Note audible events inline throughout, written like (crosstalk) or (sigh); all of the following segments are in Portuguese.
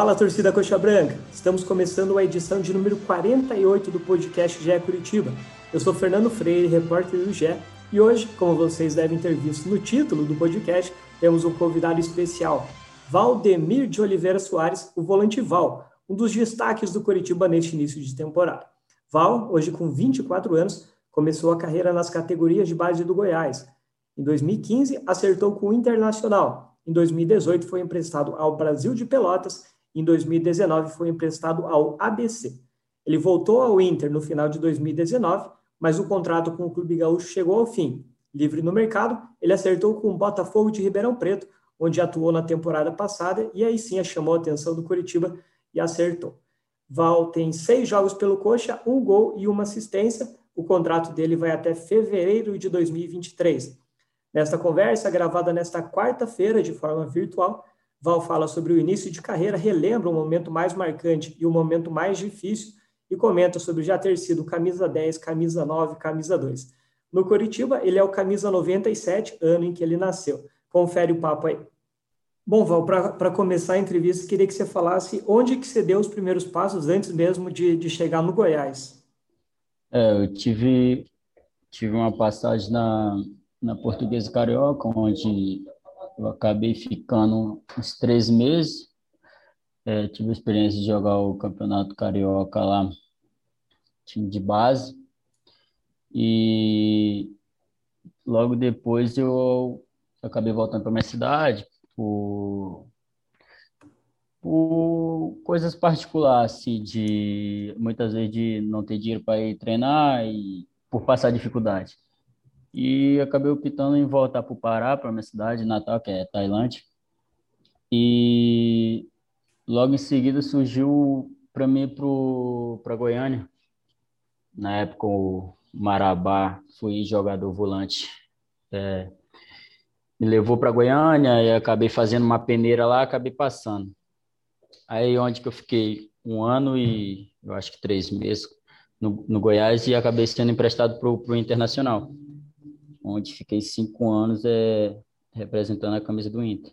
Fala, torcida Coxa Branca! Estamos começando a edição de número 48 do podcast GE Curitiba. Eu sou Fernando Freire, repórter do GE, e hoje, como vocês devem ter visto no título do podcast, temos um convidado especial, Valdemir de Oliveira Soares, o volante Val, um dos destaques do Curitiba neste início de temporada. Val, hoje com 24 anos, começou a carreira nas categorias de base do Goiás. Em 2015, acertou com o Internacional. Em 2018, foi emprestado ao Brasil de Pelotas em 2019 foi emprestado ao ABC. Ele voltou ao Inter no final de 2019, mas o contrato com o Clube Gaúcho chegou ao fim. Livre no mercado, ele acertou com o Botafogo de Ribeirão Preto, onde atuou na temporada passada, e aí sim chamou a atenção do Curitiba e acertou. Val tem seis jogos pelo Coxa, um gol e uma assistência. O contrato dele vai até fevereiro de 2023. Nesta conversa, gravada nesta quarta-feira de forma virtual, Val fala sobre o início de carreira, relembra o momento mais marcante e o momento mais difícil e comenta sobre já ter sido camisa 10, camisa 9, camisa 2. No Curitiba, ele é o camisa 97, ano em que ele nasceu. Confere o papo aí. Bom, Val, para começar a entrevista, queria que você falasse onde que você deu os primeiros passos antes mesmo de, de chegar no Goiás. É, eu tive, tive uma passagem na, na Portuguesa Carioca, onde eu acabei ficando uns três meses. É, tive a experiência de jogar o Campeonato Carioca lá, time de base. E logo depois eu acabei voltando para minha cidade por, por coisas particulares, assim, de muitas vezes de não ter dinheiro para ir treinar e por passar dificuldade. E acabei optando em voltar para o Pará, para minha cidade natal, que é Tailândia. E logo em seguida surgiu para mim para Goiânia. Na época, o Marabá foi jogador volante. É, me levou para Goiânia e acabei fazendo uma peneira lá, acabei passando. Aí onde que eu fiquei um ano e eu acho que três meses no, no Goiás e acabei sendo emprestado para o Internacional onde fiquei cinco anos é, representando a camisa do Inter.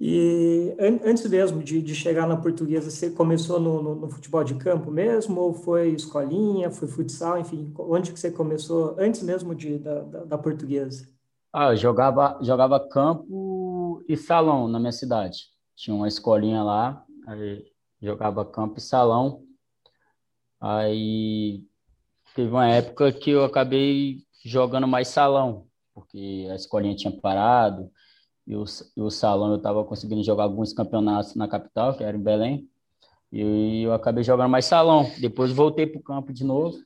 E antes mesmo de, de chegar na portuguesa, você começou no, no, no, futebol de campo mesmo? Ou foi escolinha, foi futsal, enfim? Onde que você começou antes mesmo de, da, da, da portuguesa? Ah, eu jogava, jogava campo e salão na minha cidade. Tinha uma escolinha lá, jogava campo e salão. Aí teve uma época que eu acabei jogando mais salão, porque a escolinha tinha parado, e o, e o salão eu estava conseguindo jogar alguns campeonatos na capital, que era em Belém, e eu acabei jogando mais salão. Depois voltei para o campo de novo,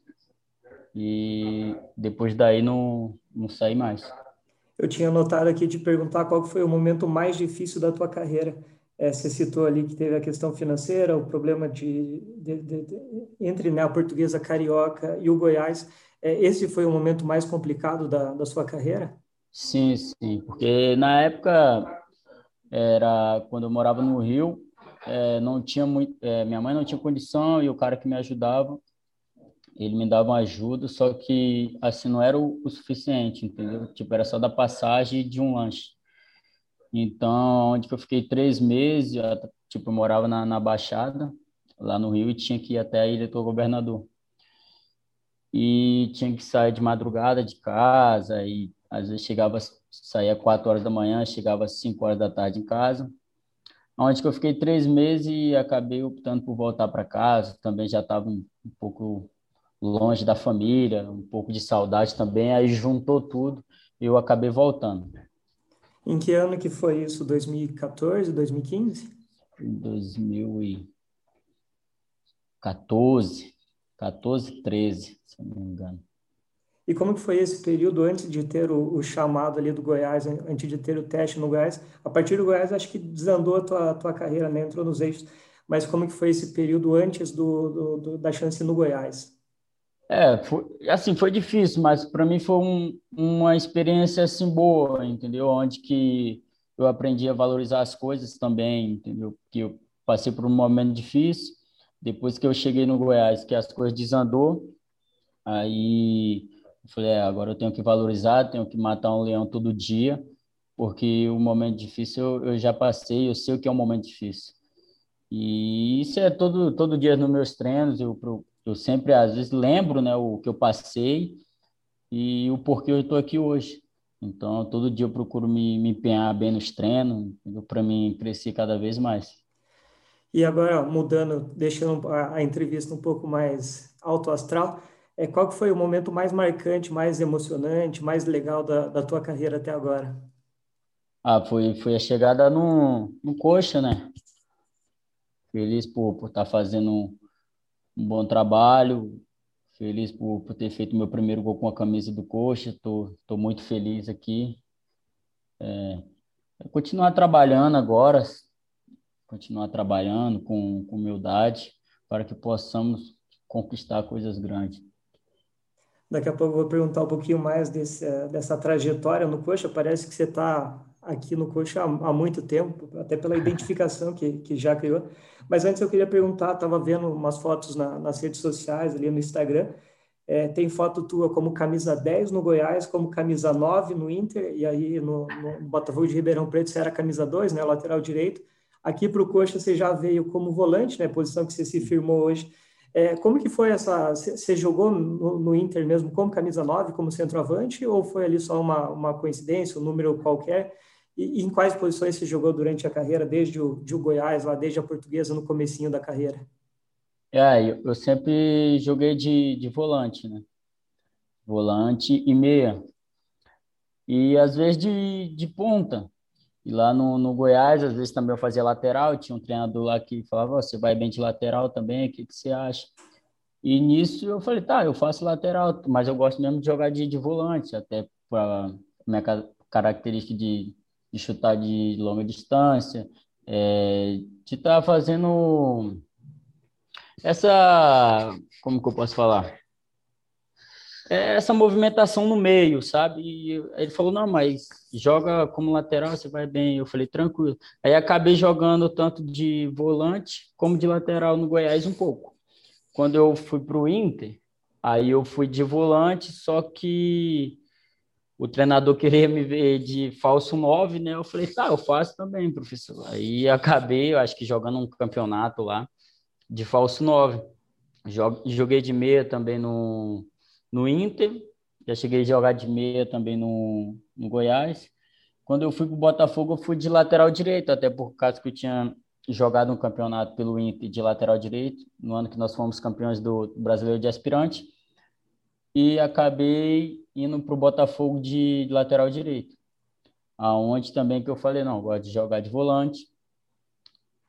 e depois daí não, não saí mais. Eu tinha notado aqui de perguntar qual foi o momento mais difícil da tua carreira. É, você citou ali que teve a questão financeira, o problema de, de, de, de entre né, a portuguesa carioca e o Goiás. É, esse foi o momento mais complicado da, da sua carreira? Sim, sim, porque na época era quando eu morava no Rio, é, não tinha muito, é, minha mãe não tinha condição e o cara que me ajudava, ele me dava uma ajuda, só que assim não era o, o suficiente, entendeu? Tipo, era só da passagem de um lanche. Então, onde que eu fiquei três meses, tipo, eu morava na, na Baixada, lá no Rio, e tinha que ir até a Ilha do Governador e tinha que sair de madrugada de casa e às vezes chegava saía quatro horas da manhã chegava às cinco horas da tarde em casa. Onde que eu fiquei três meses e acabei optando por voltar para casa. Também já estava um, um, pouco longe da família um pouco de saudade também. Aí juntou tudo e eu acabei voltando. Em que ano que foi isso? 2014 2015 2014 14 13 se não me engano. E como que foi esse período antes de ter o, o, chamado ali do Goiás, antes de ter o teste no Goiás? A partir do Goiás, acho que desandou a tua, tua carreira, né? entrou nos eixos. Mas como que foi esse período antes do, do, do da chance no Goiás? É, foi, assim, foi difícil, mas para mim foi um, uma experiência assim boa, entendeu? Onde que eu aprendi a valorizar as coisas também, entendeu? Porque eu passei por um momento difícil, depois que eu cheguei no Goiás, que as coisas desandou, Aí eu falei, é, agora eu tenho que valorizar, tenho que matar um leão todo dia porque o momento difícil eu, eu já passei, eu sei o que é um momento difícil. E isso é todo, todo dia nos meus treinos, eu, eu sempre, às vezes, lembro né, o que eu passei e o porquê eu estou aqui hoje. Então, todo dia eu procuro me, me empenhar bem nos treinos, para mim crescer cada vez mais. E agora, mudando, deixando a, a entrevista um pouco mais alto astral, é, qual que foi o momento mais marcante, mais emocionante, mais legal da, da tua carreira até agora? Ah, foi, foi a chegada no, no Coxa, né? Feliz por estar por tá fazendo um, um bom trabalho, feliz por, por ter feito meu primeiro gol com a camisa do Coxa, tô, tô muito feliz aqui. É, continuar trabalhando agora, continuar trabalhando com, com humildade para que possamos conquistar coisas grandes. Daqui a pouco eu vou perguntar um pouquinho mais desse, dessa trajetória no Coxa. Parece que você está aqui no Coxa há, há, muito tempo, até pela (laughs) identificação que, que já criou. Mas antes eu queria perguntar, estava vendo umas fotos na, nas redes sociais, ali no Instagram, é, tem foto tua como camisa 10 no Goiás, como camisa 9 no Inter, e aí no, no Botafogo de Ribeirão Preto você era camisa 2, né, lateral direito. Aqui para o Coxa você já veio como volante, né, posição que você se firmou hoje. É, como que foi essa? Você jogou no, no, Inter mesmo como camisa 9, como centroavante, ou foi ali só uma, uma coincidência, um número qualquer? E, e, em quais posições você jogou durante a carreira, desde o, de o Goiás, lá desde a portuguesa, no comecinho da carreira? É, eu, eu sempre joguei de, de volante, né? Volante e meia. E às vezes de, de ponta. E lá no, no Goiás, às vezes também eu fazia lateral, tinha um treinador lá que falava, você vai bem de lateral também, o que, que você acha? E nisso eu falei, tá, eu faço lateral, mas eu gosto mesmo de jogar de, de volante, até para minha característica de, de chutar de longa distância, é, de estar tá fazendo essa, como que eu posso falar? É essa movimentação no meio, sabe? E ele falou, não, mas joga como lateral, você vai bem. Eu falei, tranquilo. Aí acabei jogando tanto de volante como de lateral no Goiás um pouco. Quando eu fui para o Inter, aí eu fui de volante, só que o treinador queria me ver de falso 9, né? Eu falei, tá, eu faço também, professor. Aí acabei, eu acho que jogando um campeonato lá de falso 9. Joguei de meia também no no Inter, já cheguei a jogar de meia também no, no Goiás. Quando eu fui para o Botafogo, eu fui de lateral direito, até por causa que eu tinha jogado um campeonato pelo Inter de lateral direito, no ano que nós fomos campeões do Brasileiro de Aspirante, e acabei indo para o Botafogo de, de, lateral direito, aonde também que eu falei, não, gosto de jogar de volante,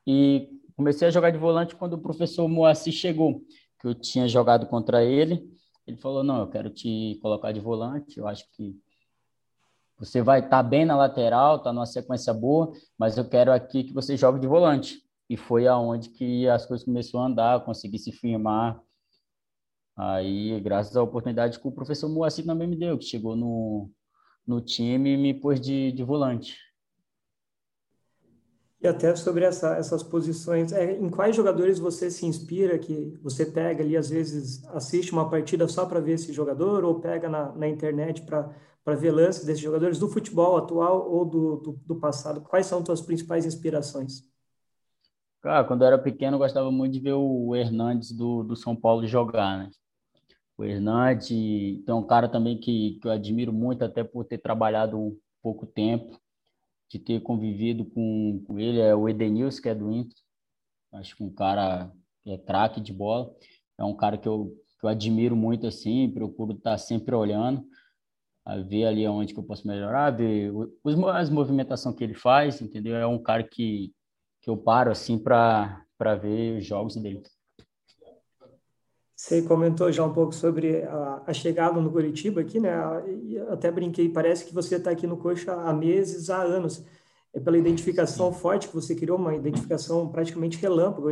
e comecei a jogar de volante quando o professor Moacir chegou, que eu tinha jogado contra ele, ele falou: Não, eu quero te colocar de volante. Eu acho que você vai estar tá bem na lateral, tá numa sequência boa, mas eu quero aqui que você jogue de volante. E foi aonde que as coisas começaram a andar, consegui se firmar. Aí, graças à oportunidade que o professor Moacir também me deu, que chegou no, no time e me pôs de, de volante. E até sobre essa, essas posições, é, em quais jogadores você se inspira, que você pega ali, às vezes assiste uma partida só para ver esse jogador, ou pega na, na internet para ver lances desses jogadores do futebol atual ou do, do, do passado? Quais são suas principais inspirações? Cara, quando eu era pequeno, eu gostava muito de ver o Hernandes do, do São Paulo jogar, né? O Hernandes, então, um cara também que, que eu admiro muito, até por ter trabalhado pouco tempo de ter convivido com, com ele é o Edenilson, que é do Inter. Acho que um cara que é craque de bola. É um cara que eu, que eu admiro muito, assim, procuro estar sempre olhando, a ver ali onde que eu posso melhorar, ver os, as movimentações que ele faz, entendeu? É um cara que, que eu paro, assim, para ver os jogos dele. Você comentou já um pouco sobre a, a chegada no Curitiba aqui, né? E até brinquei, parece que você está aqui no Coxa há meses, há anos. É pela identificação forte que você criou, uma identificação praticamente relâmpago.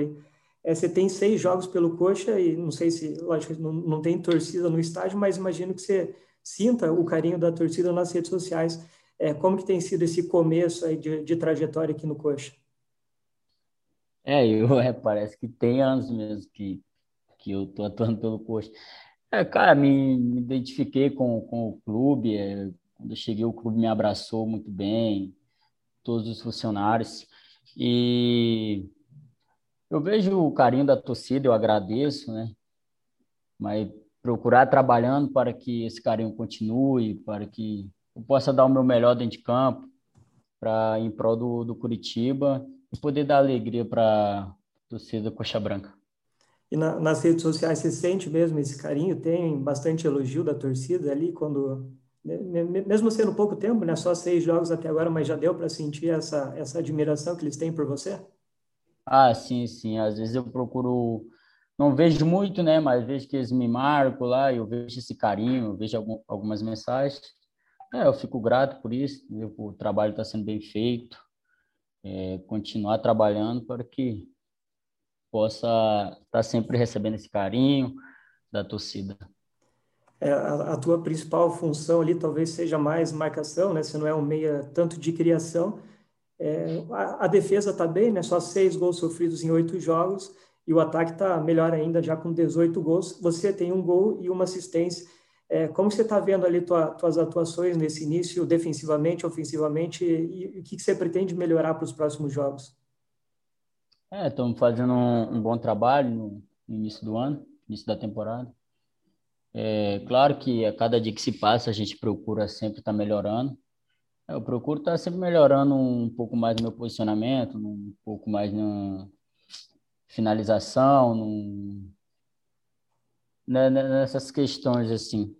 É, você tem seis jogos pelo Coxa e não sei se, lógico, não, não tem torcida no estádio, mas imagino que você sinta o carinho da torcida nas redes sociais. É, como que tem sido esse começo aí de, de trajetória aqui no Coxa? É, eu, (laughs) é, parece que tem anos mesmo que que eu tô atuando pelo coxa. É, cara, me, me identifiquei com, com o clube, é, Quando eu cheguei, o clube me abraçou muito bem, todos os funcionários. E eu vejo o carinho da torcida, eu agradeço, né? Mas procurar trabalhando para que esse carinho continue, para que eu possa dar o meu melhor dentro de campo, para em prol do, do Curitiba e poder dar alegria para a torcida Coxa Branca. E na, nas redes sociais você sente mesmo esse carinho? Tem bastante elogio da torcida ali quando mesmo sendo pouco tempo, né? Só seis jogos até agora, mas já deu para sentir essa essa admiração que eles têm por você? Ah, sim, sim. Às vezes eu procuro, não vejo muito, né? Mas vejo que eles me marcam lá, eu vejo esse carinho, eu vejo algum, algumas mensagens. É, eu fico grato por isso. O trabalho está sendo bem feito. É, continuar trabalhando para que possa estar tá sempre recebendo esse carinho da torcida. É, a, a, tua principal função ali talvez seja mais marcação, né? Você não é um meia tanto de criação. É, a, a, defesa está bem, né? Só seis gols sofridos em oito jogos e o ataque está melhor ainda, já com 18 gols. Você tem um gol e uma assistência. É, como você está vendo ali tua, tuas atuações nesse início, defensivamente, ofensivamente, e, e o que, que você pretende melhorar para os próximos jogos? É, estamos fazendo um, um, bom trabalho no, início do ano, início da temporada. É, claro que a cada dia que se passa a gente procura sempre estar tá melhorando. Eu procuro estar tá sempre melhorando um pouco mais no meu posicionamento, um pouco mais na finalização, num, né, né, nessas questões assim.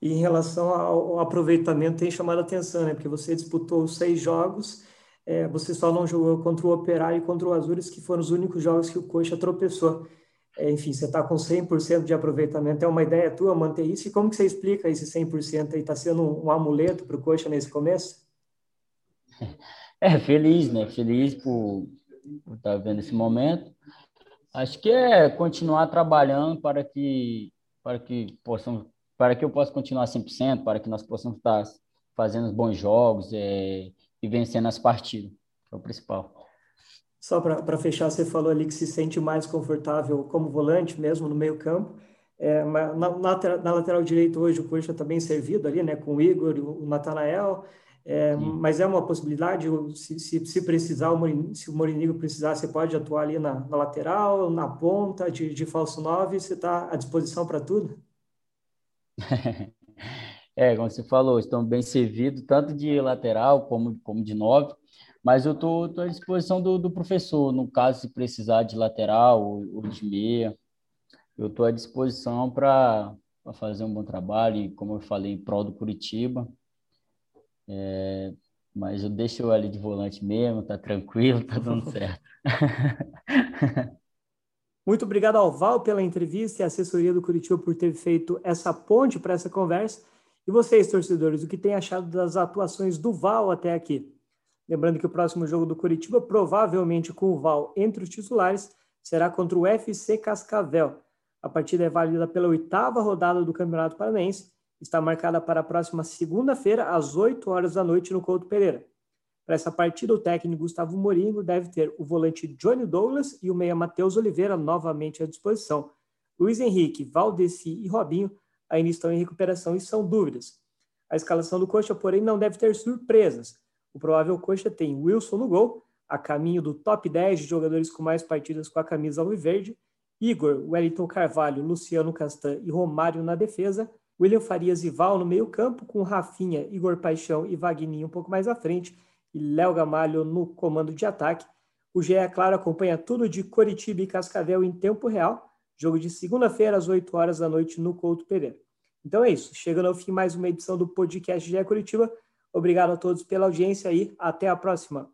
E em relação ao aproveitamento, tem chamado a atenção, né? Porque você disputou seis jogos é, você só não jogou contra o Operário e contra o Azures, que foram os únicos jogos que o Coxa tropeçou. É, enfim, você está com 100% de aproveitamento. É uma ideia tua manter isso? E como que você explica esse 100% aí? Está sendo um, amuleto para o Coxa nesse começo? (laughs) É, feliz, né? Feliz por estar tá vendo esse momento. Acho que é continuar trabalhando para que para que possam para que eu possa continuar 100%, para que nós possamos estar fazendo bons jogos, é, e vencendo as partidas, que é o principal. Só para fechar, você falou ali que se sente mais confortável como volante mesmo no meio campo. É, na, na, na, lateral direito hoje o Coxa está bem servido ali, né, com o Igor e o Natanael, é, mas é uma possibilidade, se, se, se precisar, o Morin, se o Morinigo precisar, você pode atuar ali na, na lateral, na ponta, de, de falso 9, você está à disposição para tudo? (laughs) É, como você falou, estão bem servidos, tanto de lateral como, como de nove, mas eu estou à disposição do, do, professor, no caso, se precisar de lateral ou, ou de meia, eu estou à disposição para fazer um bom trabalho, e, como eu falei, em prol do Curitiba. É, mas eu deixo ali de volante mesmo, tá tranquilo, tá dando (laughs) certo. Muito obrigado ao Val pela entrevista e a assessoria do Curitiba por ter feito essa ponte para essa conversa. E vocês, torcedores, o que têm achado das atuações do Val até aqui? Lembrando que o próximo jogo do Curitiba, provavelmente com o Val entre os titulares, será contra o FC Cascavel. A partida é válida pela oitava rodada do Campeonato Paranaense. Está marcada para a próxima segunda-feira, às 8 horas da noite, no Couto Pereira. Para essa partida, o técnico Gustavo Moringo deve ter o volante Johnny Douglas e o meia Matheus Oliveira novamente à disposição. Luiz Henrique, Valdeci e Robinho ainda estão em recuperação e são dúvidas. A escalação do Coxa, porém, não deve ter surpresas. O provável Coxa tem Wilson no gol, a caminho do top 10 de jogadores com mais partidas com a camisa alviverde, Igor, Wellington Carvalho, Luciano Castan e Romário na defesa, William Farias e Val no meio campo, com Rafinha, Igor Paixão e Vagninho um pouco mais à frente, e Léo Gamalho no comando de ataque. O GE, claro, acompanha tudo de Coritiba e Cascavel em tempo real, Jogo de segunda-feira, às 8 horas da noite, no Couto Pereira. Então é isso. Chegando ao fim mais uma edição do podcast GE Curitiba. Obrigado a todos pela audiência e até a próxima.